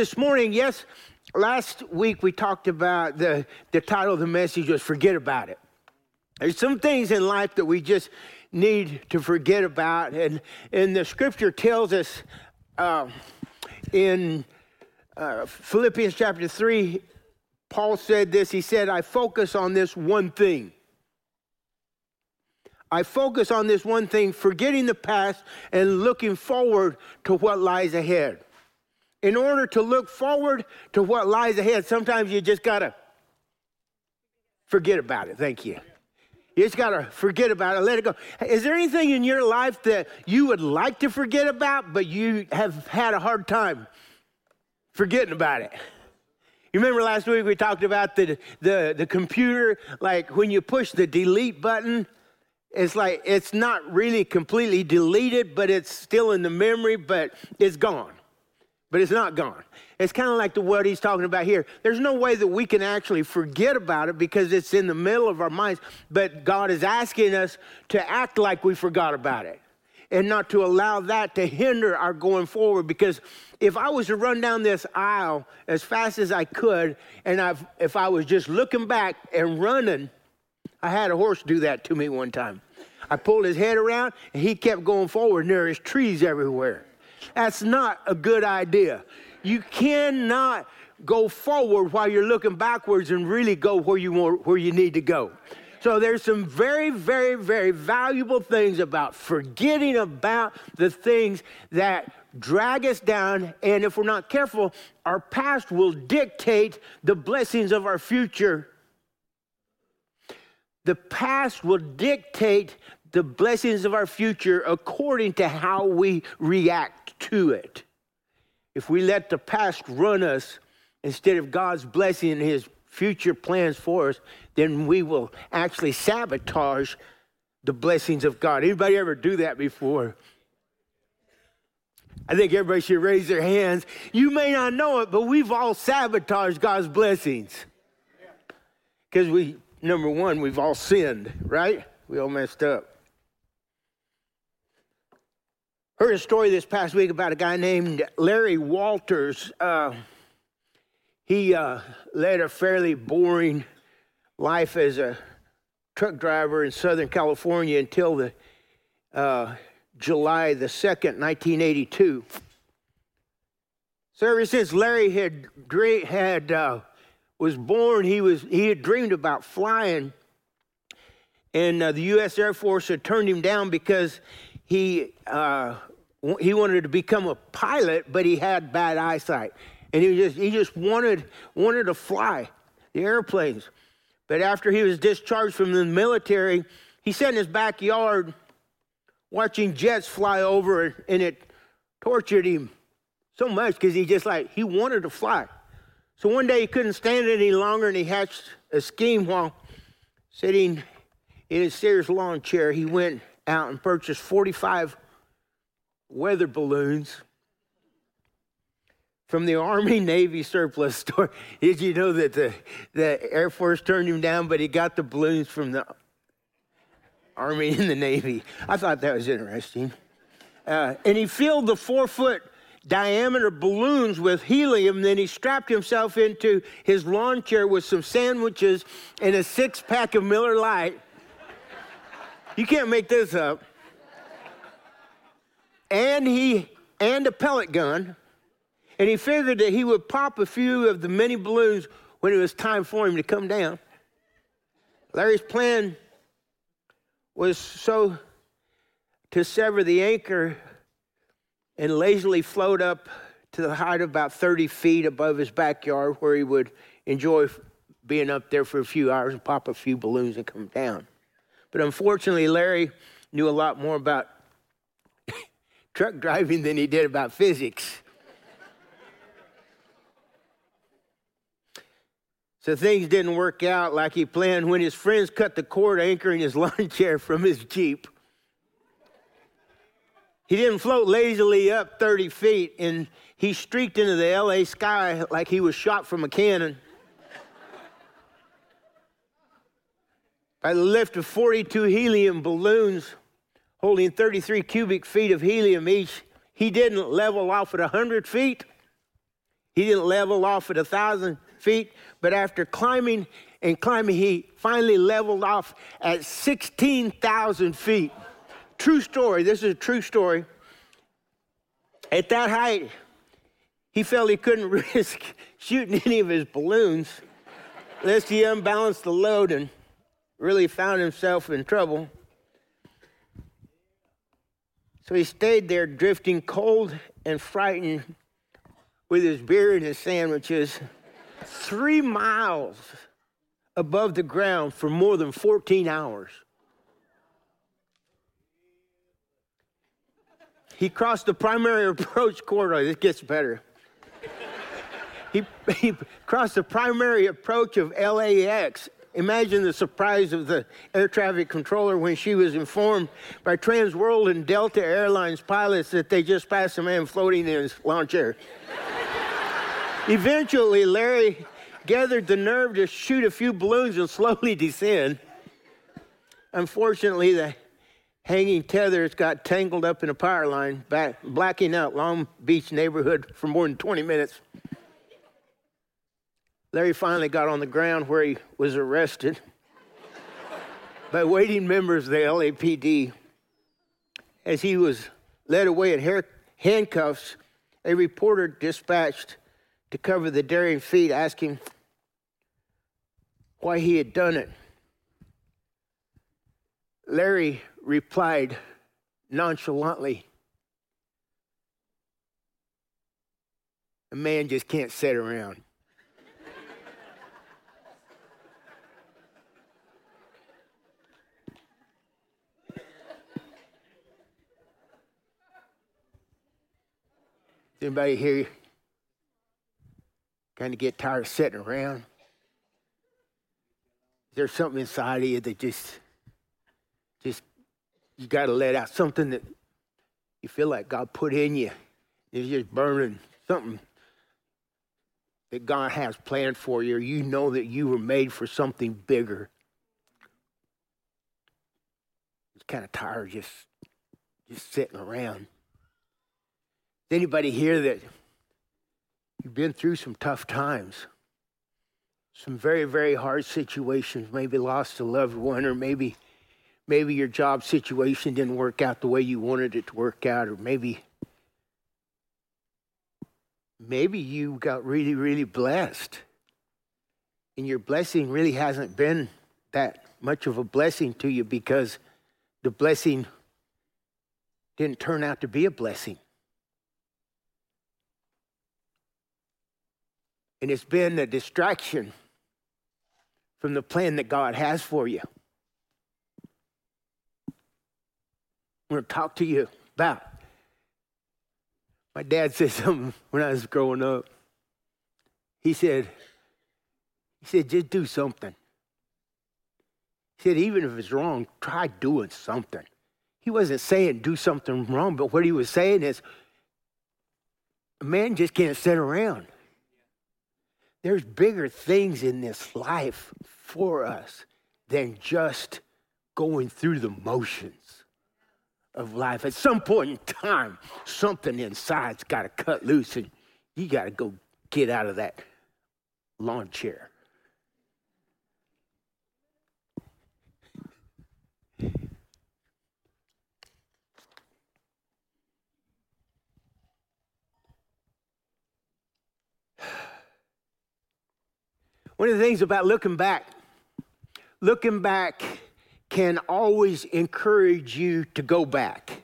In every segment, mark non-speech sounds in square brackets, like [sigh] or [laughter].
this morning, yes, last week we talked about the, the title of the message was Forget About It. There's some things in life that we just need to forget about. And, and the scripture tells us uh, in uh, Philippians chapter 3, Paul said this. He said, I focus on this one thing. I focus on this one thing, forgetting the past and looking forward to what lies ahead. In order to look forward to what lies ahead, sometimes you just got to forget about it. Thank you. You just got to forget about it, let it go. Is there anything in your life that you would like to forget about, but you have had a hard time forgetting about it? You remember last week we talked about the, the, the computer, like when you push the delete button, it's like it's not really completely deleted, but it's still in the memory, but it's gone. But it's not gone. It's kind of like the what he's talking about here. There's no way that we can actually forget about it because it's in the middle of our minds, but God is asking us to act like we forgot about it and not to allow that to hinder our going forward. Because if I was to run down this aisle as fast as I could, and I've, if I was just looking back and running, I had a horse do that to me one time. I pulled his head around and he kept going forward, and there is trees everywhere. That's not a good idea. You cannot go forward while you're looking backwards and really go where you want, where you need to go. So there's some very, very, very valuable things about forgetting about the things that drag us down. And if we're not careful, our past will dictate the blessings of our future. The past will dictate the blessings of our future according to how we react to it. If we let the past run us instead of God's blessing and His future plans for us, then we will actually sabotage the blessings of God. Anybody ever do that before? I think everybody should raise their hands. You may not know it, but we've all sabotaged God's blessings. Because we, number one, we've all sinned, right? We all messed up. Heard a story this past week about a guy named Larry Walters. Uh, he uh, led a fairly boring life as a truck driver in Southern California until the uh, July the 2nd, 1982. So ever since Larry had, had uh, was born, he, was, he had dreamed about flying. And uh, the U.S. Air Force had turned him down because he uh, he wanted to become a pilot, but he had bad eyesight, and he just he just wanted wanted to fly the airplanes. But after he was discharged from the military, he sat in his backyard watching jets fly over, and it tortured him so much because he just like he wanted to fly. So one day he couldn't stand it any longer, and he hatched a scheme while sitting in his Sears lawn chair. He went out and purchased 45 weather balloons from the Army Navy surplus store. [laughs] Did you know that the, the Air Force turned him down, but he got the balloons from the Army and the Navy? I thought that was interesting. Uh, and he filled the four foot diameter balloons with helium. Then he strapped himself into his lawn chair with some sandwiches and a six pack of Miller Lite. You can't make this up and he and a pellet gun, and he figured that he would pop a few of the many balloons when it was time for him to come down. Larry's plan was so to sever the anchor and lazily float up to the height of about 30 feet above his backyard where he would enjoy being up there for a few hours and pop a few balloons and come down. But unfortunately, Larry knew a lot more about truck driving than he did about physics. So things didn't work out like he planned when his friends cut the cord anchoring his [laughs] lawn chair from his Jeep. He didn't float lazily up 30 feet and he streaked into the LA sky like he was shot from a cannon. By the lift of 42 helium balloons, holding 33 cubic feet of helium each. He didn't level off at 100 feet. He didn't level off at thousand feet, but after climbing and climbing, he finally leveled off at 16,000 feet. True story. This is a true story. At that height, he felt he couldn't [laughs] risk shooting any of his balloons lest he unbalanced the load and really found himself in trouble. So he stayed there, drifting cold and frightened with his beer and his sandwiches, three miles above the ground for more than 14 hours. He crossed the primary [laughs] approach corridor. This gets better. he, [laughs] he crossed the primary approach of LAX Imagine the surprise of the air traffic controller when she was informed by Trans World and Delta Airlines pilots that they just passed a man floating in his lawn chair. [laughs] Eventually, Larry gathered the nerve to shoot a few balloons and slowly [laughs] descend. Unfortunately, the hanging tethers got tangled up in a power line, back, blacking out Long Beach neighborhood for more than 20 minutes. Larry finally got on the ground where he was arrested [laughs] by waiting members of the LAPD. As he was led away in handcuffs, a reporter dispatched to cover the daring feat asked him why he had done it. Larry replied nonchalantly, A man just can't sit around. Anybody here kind of get tired of sitting around? Is there something inside of you that just, just, you got to let out something that you feel like God put in you? It's just burning something that God has planned for you, you know that you were made for something bigger. It's kind of tired just, just sitting around anybody here that you've been through some tough times? Some very, very hard situations, maybe lost a loved one, or maybe maybe your job situation didn't work out the way you wanted it to work out, or maybe maybe you got really, really blessed. And your blessing really hasn't been that much of a blessing to you because the blessing didn't turn out to be a blessing. And it's been a distraction from the plan that God has for you. I'm going to talk to you about. My dad said [laughs] something when I was growing up. He said, he said, just do something. He said, even if it's wrong, try doing something. He wasn't saying do something wrong, but what he was saying is, a man just can't sit around. There's bigger things in this life for us than just going through the motions of life. At some point in time, something inside's got to cut loose and you got to go get out of that lawn chair. One of the things about looking back, looking back can always encourage you to go back.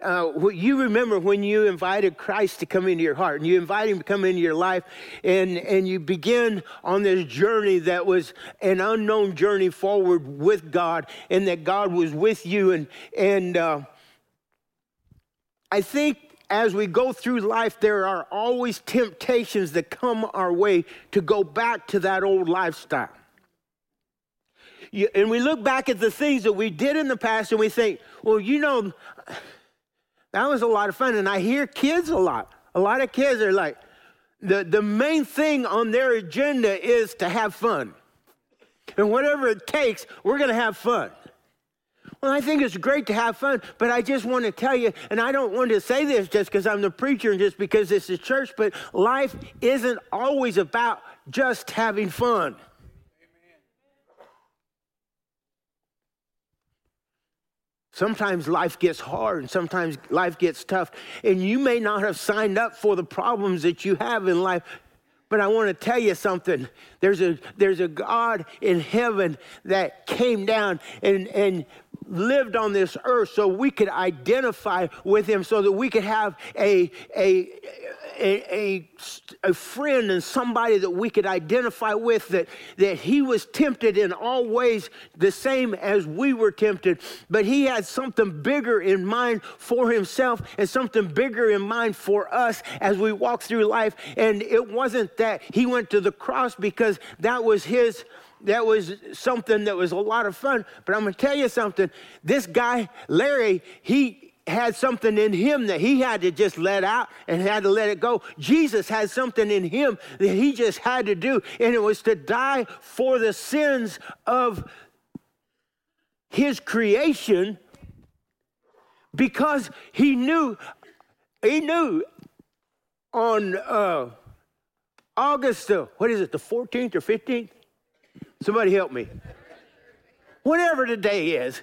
Uh, you remember when you invited Christ to come into your heart and you invite him to come into your life and, and you begin on this journey that was an unknown journey forward with God and that God was with you. And, and uh, I think as we go through life, there are always temptations that come our way to go back to that old lifestyle. You, and we look back at the things that we did in the past and we think, well, you know, that was a lot of fun. And I hear kids a lot. A lot of kids are like, the, the main thing on their agenda is to have fun. And whatever it takes, we're going to have fun. Well, I think it's great to have fun, but I just want to tell you, and I don't want to say this just because I'm the preacher and just because this is church, but life isn't always about just having fun. Sometimes life gets hard and sometimes life gets tough, and you may not have signed up for the problems that you have in life. But I want to tell you something. There's a, there's a God in heaven that came down and, and lived on this earth so we could identify with him, so that we could have a, a, a, a, friend and somebody that we could identify with, that, that he was tempted in all ways the same as we were tempted, but he had something bigger in mind for himself and something bigger in mind for us as we walk through life. And it wasn't that he went to the cross because that was his that was something that was a lot of fun. But I'm going to tell you something. This guy, Larry, he had something in him that he had to just let out and had to let it go. Jesus had something in him that he just had to do, and it was to die for the sins of his creation because he knew, he knew on uh, August, uh, what is it, the 14th or 15th? Somebody help me. Whatever the day is,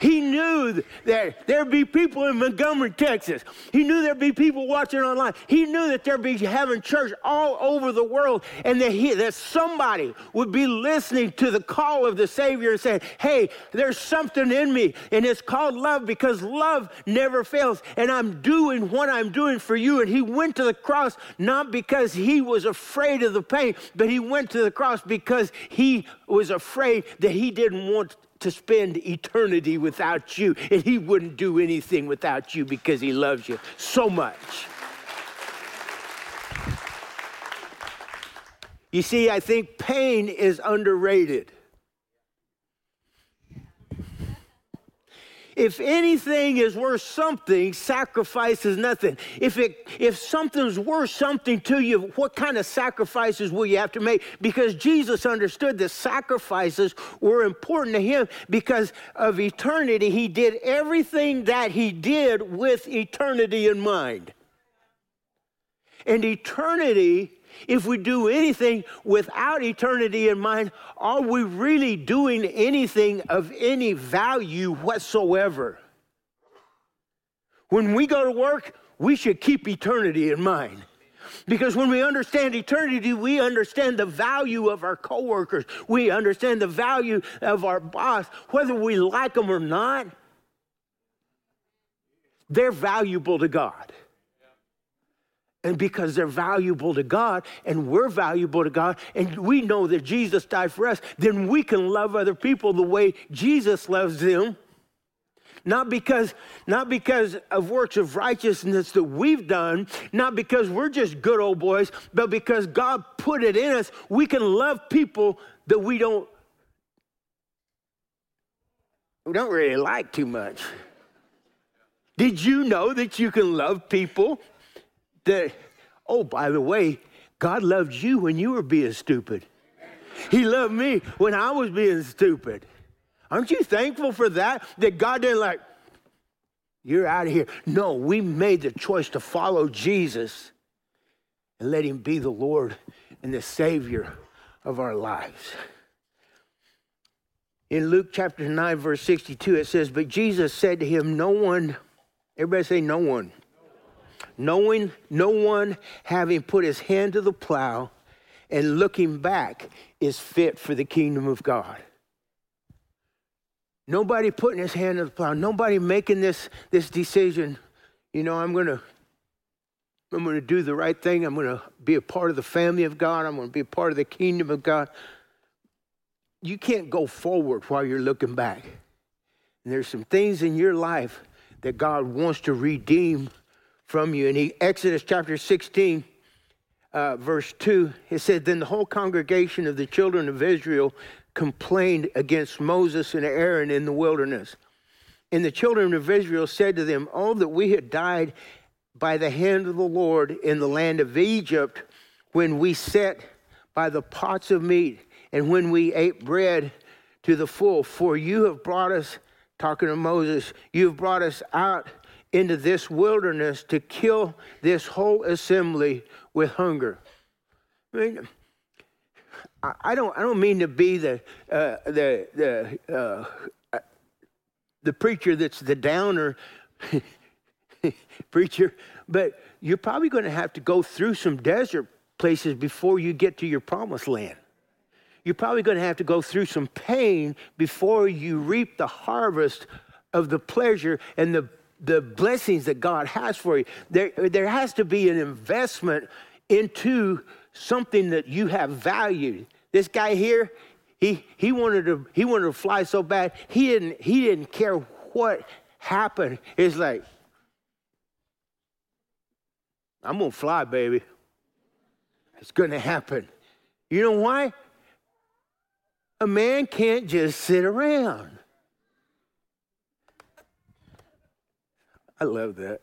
he knew that there'd be people in Montgomery, Texas. He knew there'd be people watching online. He knew that there'd be having church all over the world and that, he, that somebody would be listening to the call of the Savior and saying, Hey, there's something in me, and it's called love because love never fails. And I'm doing what I'm doing for you. And he went to the cross not because he was afraid of the pain, but he went to the cross because he was afraid that he didn't want to spend eternity without you, and He wouldn't do anything without you because He loves you so much. You see, I think pain is underrated. If anything is worth something, sacrifice is nothing. If it if something's worth something to you, what kind of sacrifices will you have to make? Because Jesus understood that sacrifices were important to him because of eternity. He did everything that he did with eternity in mind. And eternity if we do anything without eternity in mind, are we really doing anything of any value whatsoever? When we go to work, we should keep eternity in mind. Because when we understand eternity, we understand the value of our coworkers. We understand the value of our boss, whether we like them or not. They're valuable to God. And because they're valuable to God and we're valuable to God and we know that Jesus died for us, then we can love other people the way Jesus loves them. Not because, not because of works of righteousness that we've done, not because we're just good old boys, but because God put it in us. We can love people that we don't we don't really like too much. Did you know that you can love people that, oh, by the way, God loved you when you were being stupid. He loved me when I was being stupid. Aren't you thankful for that? That God didn't like, you're out of here. No, we made the choice to follow Jesus and let him be the Lord and the Savior of our lives. In Luke chapter 9, verse 62, it says, But Jesus said to him, No one, everybody say, No one knowing no one having put his hand to the plow and looking back is fit for the kingdom of God. Nobody putting his hand to the plow, nobody making this, this decision, you know, I'm gonna I'm gonna do the right thing, I'm gonna be a part of the family of God, I'm gonna be a part of the kingdom of God. You can't go forward while you're looking back. And there's some things in your life that God wants to redeem from you. And he, Exodus chapter 16, uh, verse 2, it said, Then the whole congregation of the children of Israel complained against Moses and Aaron in the wilderness. And the children of Israel said to them, Oh, that we had died by the hand of the Lord in the land of Egypt when we sat by the pots of meat and when we ate bread to the full, for you have brought us talking to Moses, you've brought us out into this wilderness to kill this whole assembly with hunger. I mean, I don't, I don't mean to be the, uh, the, the, uh, the preacher that's the downer [laughs] preacher, but you're probably going to have to go through some desert places before you get to your promised land. You're probably going to have to go through some pain before you reap the harvest of the pleasure and the, the blessings that God has for you. There, there has to be an investment into something that you have valued. This guy here, he, he, wanted to, he wanted to fly so bad, he didn't, he didn't care what happened. It's like, I'm going to fly, baby. It's going to happen. You know why? A man can't just sit around. I love that.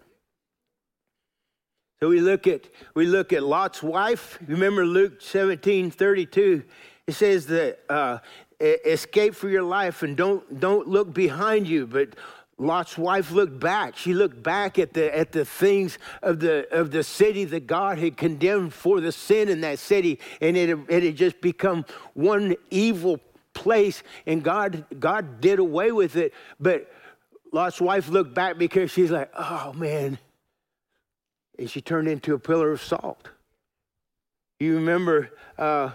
So we look at we look at Lot's wife. Remember Luke 17, 32. It says that uh, escape for your life and don't don't look behind you, but Lot's wife looked back. She looked back at the at the things of the of the city that God had condemned for the sin in that city, and it, it had just become one evil place. And God God did away with it. But Lot's wife looked back because she's like, oh man, and she turned into a pillar of salt. You remember? Uh,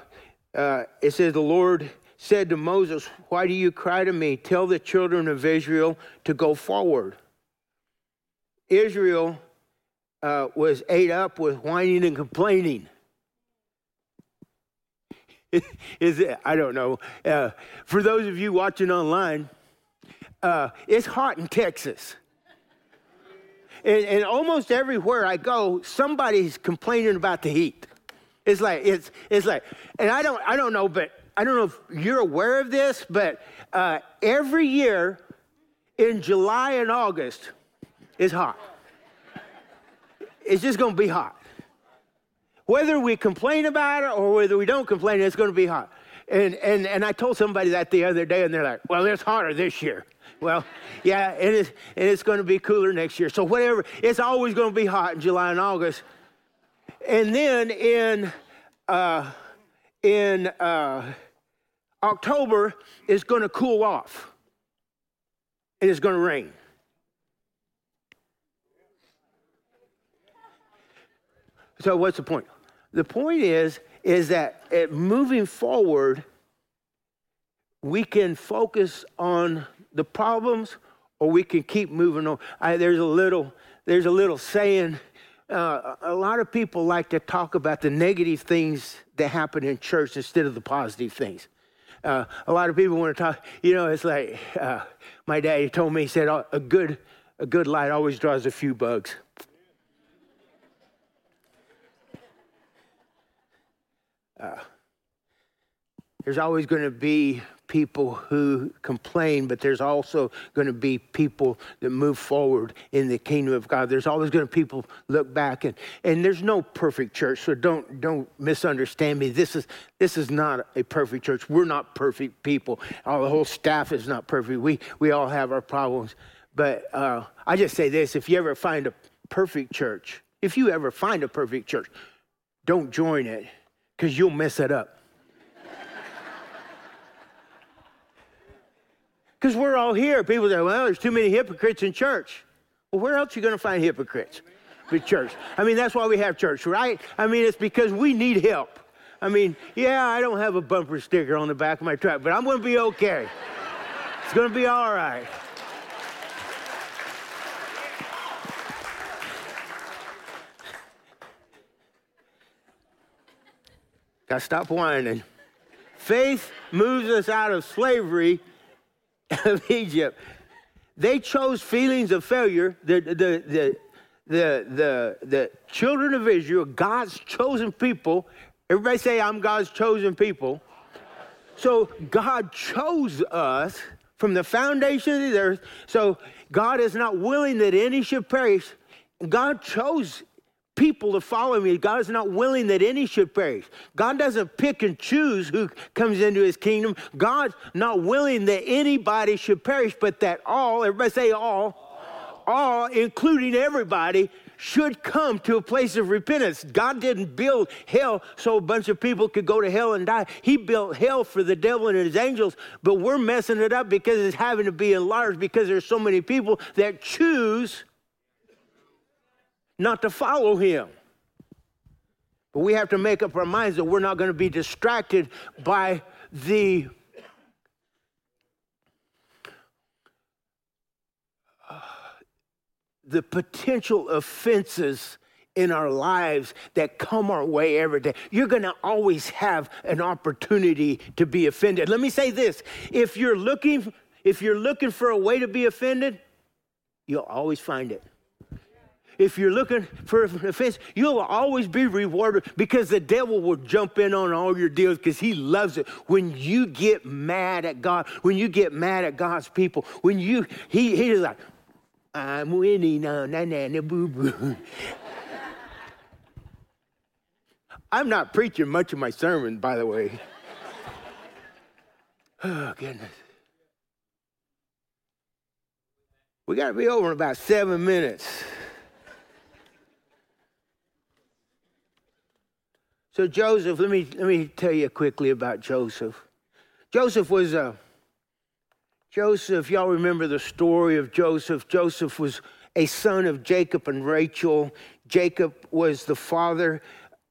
uh, it says the Lord said to Moses, Why do you cry to me? Tell the children of Israel to go forward. Israel uh, was ate up with whining and complaining. [laughs] Is it? I don't know. Uh, for those of you watching online, uh, it's hot in Texas. And, and, almost everywhere I go, somebody's complaining about the heat. It's like it's it's like, and I don't I don't know, but I don't know if you're aware of this, but uh, every year in July and August is hot. It's just going to be hot. Whether we complain about it or whether we don't complain, it's going to be hot. And, and, and I told somebody that the other day, and they're like, well, it's hotter this year. Well, yeah, and it is, and it's going to be cooler next year. So, whatever, it's always going to be hot in July and August. And then in, uh, in, uh, October it's going to cool off and it's going to rain. So what's the point? The point is is that moving forward we can focus on the problems or we can keep moving on. I, there's a little there's a little saying uh, a lot of people like to talk about the negative things that happen in church instead of the positive things. Uh, a lot of people want to talk. You know, it's like uh, my daddy told me. He said, "A good, a good light always draws a few bugs." Uh, there's always going to be people who complain, but there's also going to be people that move forward in the kingdom of God. There's always going to be people look back and and there's no perfect church, so don't don't misunderstand me. This is this is not a perfect church. We're not perfect people. Our whole staff is not perfect. We we all have our problems. But uh, I just say this: if you ever find a perfect church, if you ever find a perfect church, don't join it because you'll mess it up. Because we're all here. People say, well, there's too many hypocrites in church. Well, where else are you going to find hypocrites? With church. I mean, that's why we have church, right? I mean, it's because we need help. I mean, yeah, I don't have a bumper sticker on the back of my truck, but I'm going to be okay. It's going to be all right. Got to stop whining. Faith moves us out of slavery [laughs] of Egypt. They chose feelings of failure. The, the, the, the, the, the children of Israel, God's chosen people, everybody say, I'm God's chosen people. So God chose us from the foundation of the earth. So God is not willing that any should perish. God chose people to follow me. God is not willing that any should perish. God doesn't pick and choose who comes into his kingdom. God's not willing that anybody should perish, but that all, everybody say all, all, including everybody, should come to a place of repentance. God didn't build hell so a bunch of people could go to hell and die. He built hell for the devil and his angels, but we're messing it up because it's having to be enlarged because there's so many people that choose not to follow him. But we have to make up our minds that we're not going to be distracted by the the potential offenses in our lives that come our way every day. You're going to always have an opportunity to be offended. Let me say this, if you're looking if you're looking for a way to be offended, you'll always find it. If you're looking for an offense, you'll always be rewarded because the devil will jump in on all your deals because he loves it. When you get mad at God, when you get mad at God's people, when you, he, he's like, I'm winning na na na boo boo. [laughs] I'm not preaching much of my sermon, by the way. [sighs] Oh, goodness. We got to be over in about seven minutes. So, Joseph, let me, let me tell you quickly about Joseph. Joseph was a Joseph, y'all remember the story of Joseph. Joseph was a son of Jacob and Rachel. Jacob was the father,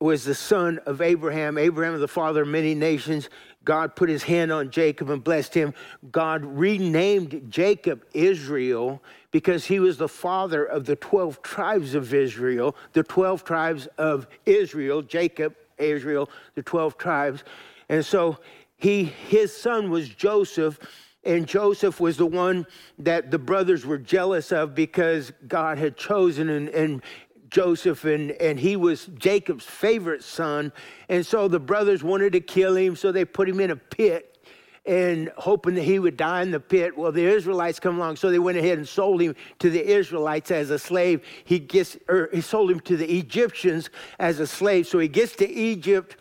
was the son of Abraham. Abraham the father of many nations. God put his hand on Jacob and blessed him. God renamed Jacob Israel because he was the father of the 12 tribes of Israel, the 12 tribes of Israel, Jacob, Israel, the 12 tribes. And so he his son was Joseph and Joseph was the one that the brothers were jealous of because God had chosen and, and Joseph, and, and he was Jacob's favorite son. And so the brothers wanted to kill him, so they put him in a pit and hoping that he would die in the pit. Well, the Israelites come along, so they went ahead and sold him to the Israelites as a slave. He gets, or he sold him to the Egyptians as a slave. So he gets to Egypt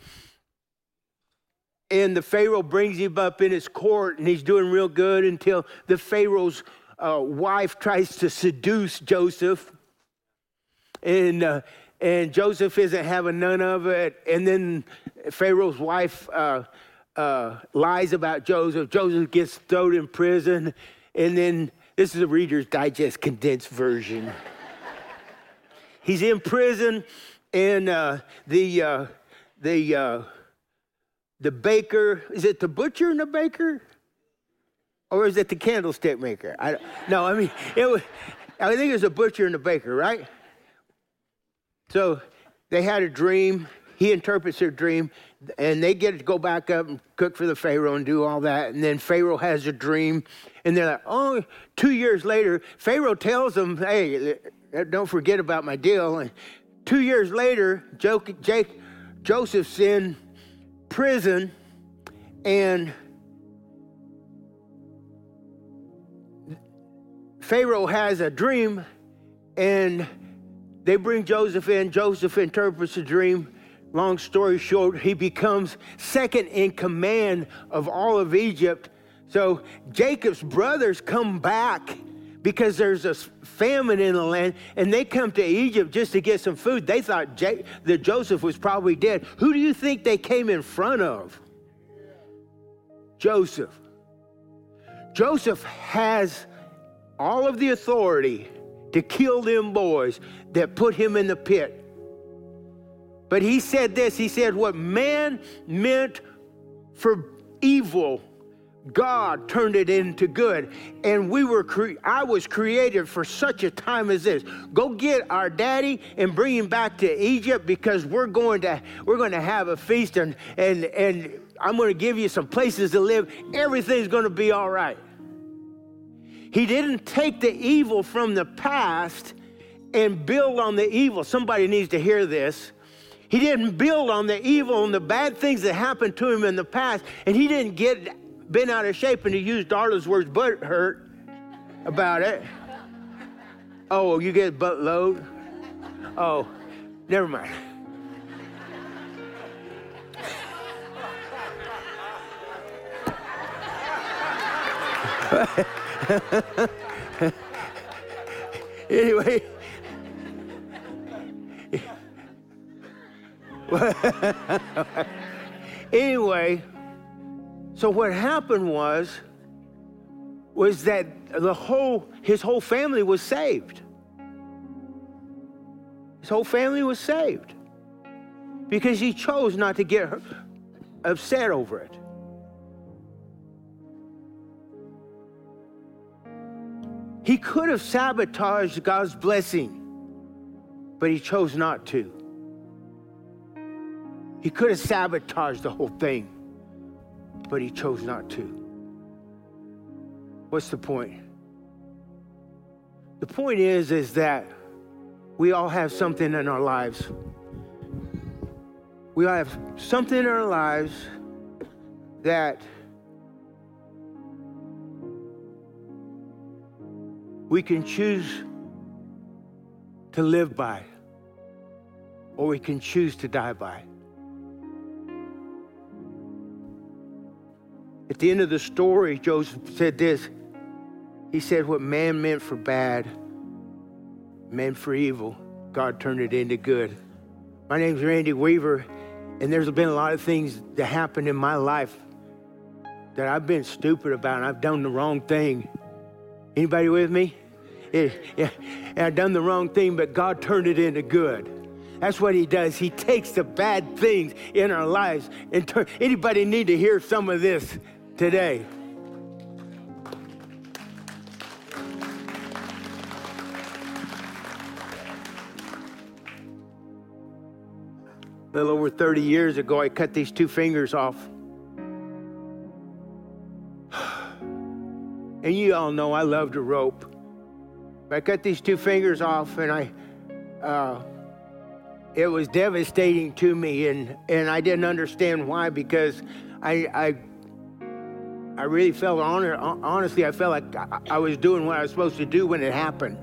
and the Pharaoh brings him up in his court, and he's doing real good until the Pharaoh's uh, wife tries to seduce Joseph. And, uh, and Joseph isn't having none of it. And then Pharaoh's wife uh, uh lies about Joseph. Joseph gets thrown in prison. And then this is a Reader's Digest condensed version. He's in prison, and uh, the, uh, the, the baker, is it the butcher and the baker? Or is it the candlestick maker? I, no, I mean, it was, I think it was a butcher and a baker, right? So they had a dream. He interprets their dream, and they get to go back up and cook for the Pharaoh and do all that. And then Pharaoh has a dream, and they're like, oh, two years later, Pharaoh tells them, hey, uh, don't forget about my deal. And two years later, Jake, Joseph's in prison and Pharaoh has a dream and they bring Joseph in. Joseph interprets the dream. Long story short, he becomes second in command of all of Egypt. So Jacob's brothers come back because there's a famine in the land and they come to Egypt just to get some food. They thought J- that Joseph was probably dead. Who do you think they came in front of? Joseph. Joseph has all of the authority to kill them boys that put him in the pit. But he said this he said, What man meant for evil, God turned it into good. And we were cre- I was created for such a time as this. Go get our daddy and bring him back to Egypt because we're going to we're going to have a feast and and and I'm going to give you some places to live. Everything's going to be all right. He didn't take the evil from the past and build on the evil. Somebody needs to hear this. He didn't build on the evil and the bad things that happened to him in the past, and he didn't get been out of shape, and to use Darla's words, butt hurt about it. Oh, you get butt load? Oh, Never mind. [laughs] anyway. [laughs] anyway, so what happened was was that the whole his whole family was saved. His whole family was saved because he chose not to get upset over it. He could have sabotaged God's blessing, but he chose not to. He could have sabotaged the whole thing, but he chose not to. What's the point? The point is is that we all have something in our lives. We all have something in our lives that we can choose to live by, or we can choose to die by. At the end of the story, Joseph said this. He said, What man meant for bad, meant for evil, God turned it into good. My name's Randy Weaver, and there's been a lot of things that happened in my life that I've been stupid about, and I've done the wrong thing. Anybody with me? Yeah, I've done the wrong thing, but God turned it into good. That's what he does. He takes the bad things in our lives and turn. Anybody need to hear some of this today? A little over 30 years ago, I cut these two fingers off. [sighs] And you all know I love to rope. But I cut these two fingers off, and I, uh, it was devastating to me, and, and I didn't understand why because I, I, I really felt honor, honestly, I felt like I, I was doing what I was supposed to do when it happened.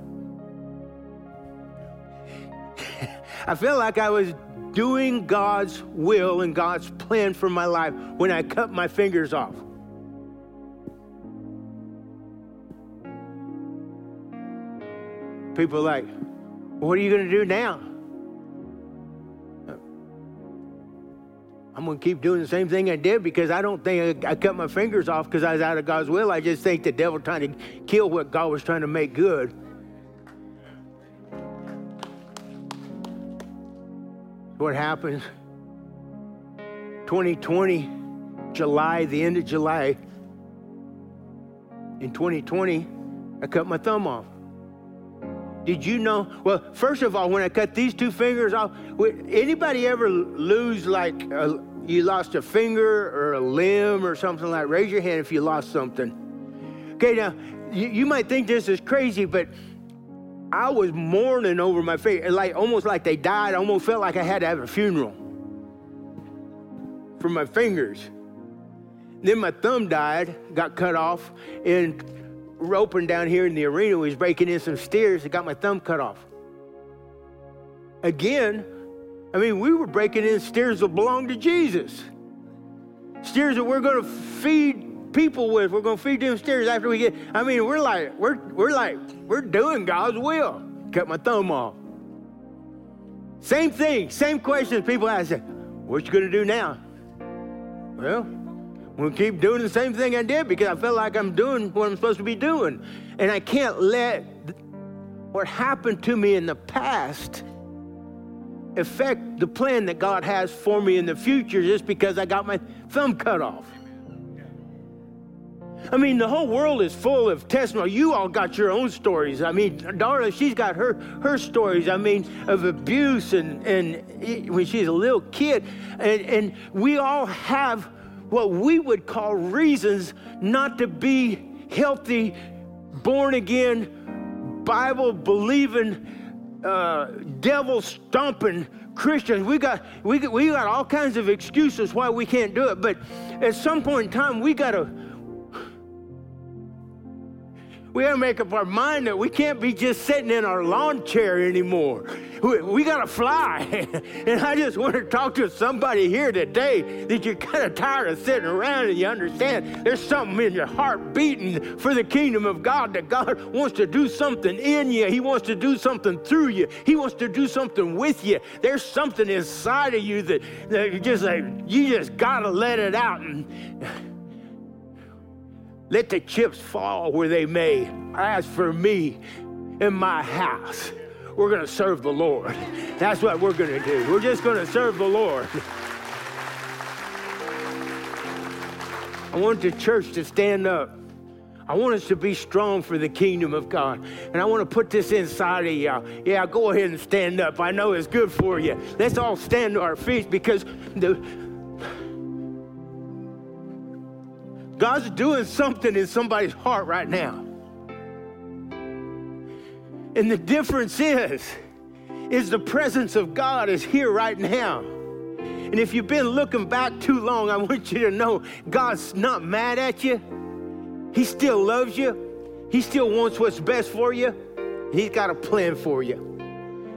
[laughs] I felt like I was doing God's will and God's plan for my life when I cut my fingers off. People are like, what are you going to do now? I'm going to keep doing the same thing I did because I don't think I, I cut my fingers off because I was out of God's will. I just think the devil trying to kill what God was trying to make good. What happens? 2020, July, the end of July, in 2020, I cut my thumb off. Did you know? Well, first of all, when I cut these two fingers off, anybody ever lose like a, you lost a finger or a limb or something like? Raise your hand if you lost something. Okay, now you, you might think this is crazy, but I was mourning over my finger, like almost like they died. I almost felt like I had to have a funeral for my fingers. Then my thumb died, got cut off, and roping down here in the arena. We was breaking in some steers. I got my thumb cut off. Again, I mean, we were breaking in steers that belong to Jesus. Steers that we're going to feed people with. We're going to feed them steers after we get. I mean, we're like, we're we're like, we're doing God's will. Cut my thumb off. Same thing, same question people ask. What you going to do now? Well, Gonna keep doing the same thing I did because I feel like I'm doing what I'm supposed to be doing. And I can't let what happened to me in the past affect the plan that God has for me in the future just because I got my thumb cut off. I mean, the whole world is full of testimony. You all got your own stories. I mean, Darla, she's got her her stories. I mean, of abuse and and when she's a little kid, and and we all have what we would call reasons not to be healthy, born again, Bible believing, uh, devil stomping Christians. We got, we, we got all kinds of excuses why we can't do it. But at some point in time, we got to. We got to make up our mind that we can't be just sitting in our lawn chair anymore. we, we got to fly. [laughs] and I just want to talk to somebody here today that you're kind of tired of sitting around and you understand there's something in your heart beating for the kingdom of God, that God wants to do something in you. He wants to do something through you. He wants to do something with you. There's something inside of you that, that just like, you just got to let it out. And, let the chips fall where they may. As for me and my house, we're going to serve the Lord. That's what we're going to do. We're just going to serve the Lord. I want the church to stand up. I want us to be strong for the kingdom of God. And I want to put this inside of y'all. Yeah, go ahead and stand up. I know it's good for you. Let's all stand to our feet because the God's doing something in somebody's heart right now. And the difference is, is the presence of God is here right now. And if you've been looking back too long, I want you to know God's not mad at you. He still loves you. He still wants what's best for you. He's got a plan for you.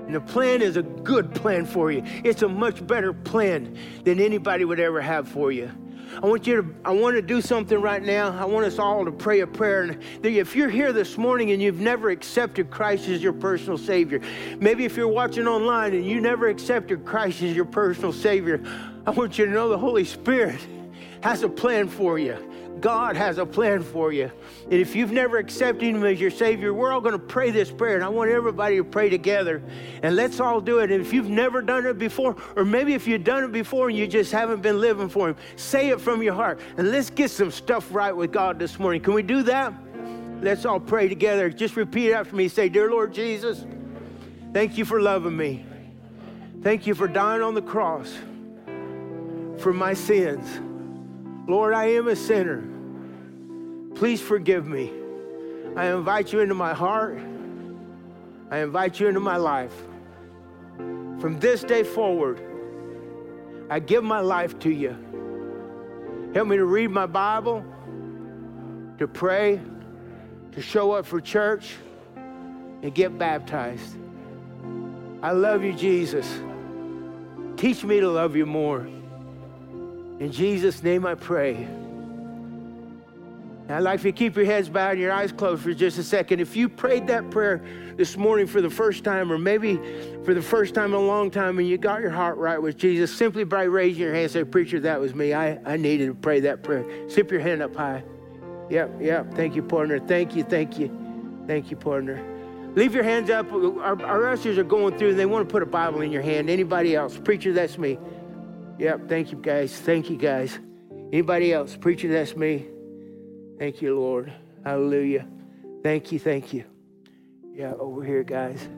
And the plan is a good plan for you. It's a much better plan than anybody would ever have for you. I want you to, I want to do something right now. I want us all to pray a prayer. And if you're here this morning and you've never accepted Christ as your personal Savior, maybe if you're watching online and you never accepted Christ as your personal Savior, I want you to know the Holy Spirit has a plan for you. God has a plan for you. And if you've never accepted Him as your Savior, we're all going to pray this prayer. And I want everybody to pray together. And let's all do it. And if you've never done it before, or maybe if you've done it before and you just haven't been living for Him, say it from your heart. And let's get some stuff right with God this morning. Can we do that? Let's all pray together. Just repeat after me. Say, Dear Lord Jesus, thank you for loving me. Thank you for dying on the cross for my sins. Lord, I am a sinner. Please forgive me. I invite you into my heart. I invite you into my life. From this day forward, I give my life to you. Help me to read my Bible, to pray, to show up for church, and get baptized. I love you, Jesus. Teach me to love you more. In Jesus' name I pray. I'd like for you to keep your heads bowed and your eyes closed for just a second. If you prayed that prayer this morning for the first time, or maybe for the first time in a long time, and you got your heart right with Jesus, simply by raising your hand and say, Preacher, that was me. I, I needed to pray that prayer. Slip your hand up high. Yep, yep. Thank you, partner. Thank you, thank you. Thank you, partner. Leave your hands up. Our, our ushers are going through and they want to put a Bible in your hand. Anybody else? Preacher, that's me. Yep, thank you, guys. Thank you, guys. Anybody else? Preacher, that's me. Thank you, Lord. Hallelujah. Thank you, thank you. Yeah, over here, guys.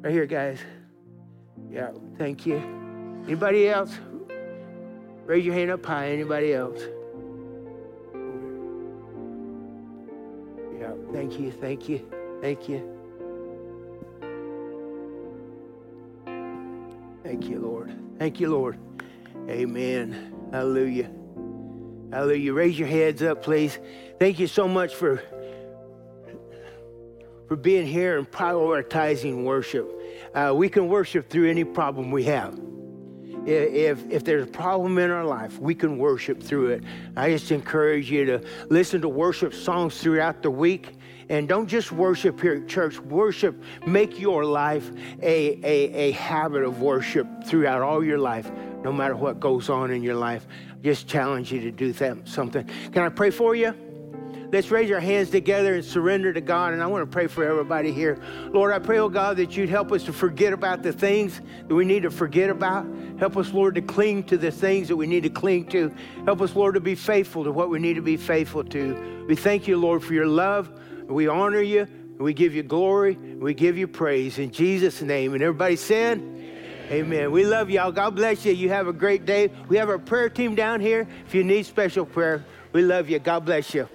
Right here, guys. Yeah, thank you. Anybody else? Raise your hand up high. Anybody else? Yeah, thank you, thank you, thank you. Thank you, Lord. Thank you, Lord. Amen. Hallelujah. Hallelujah. Raise your heads up, please. Thank you so much for for being here and prioritizing worship. Uh, we can worship through any problem we have. If, if there's a problem in our life, we can worship through it. I just encourage you to listen to worship songs throughout the week. And don't just worship here at church. Worship, make your life a, a, a habit of worship throughout all your life no matter what goes on in your life. Just challenge you to do that, something. Can I pray for you? Let's raise our hands together and surrender to God. And I want to pray for everybody here. Lord, I pray, oh God, that you'd help us to forget about the things that we need to forget about. Help us, Lord, to cling to the things that we need to cling to. Help us, Lord, to be faithful to what we need to be faithful to. We thank you, Lord, for your love. We honor you. We give you glory. We give you praise in Jesus' name. And everybody said, Amen. We love y'all. God bless you. You have a great day. We have our prayer team down here. If you need special prayer, we love you. God bless you.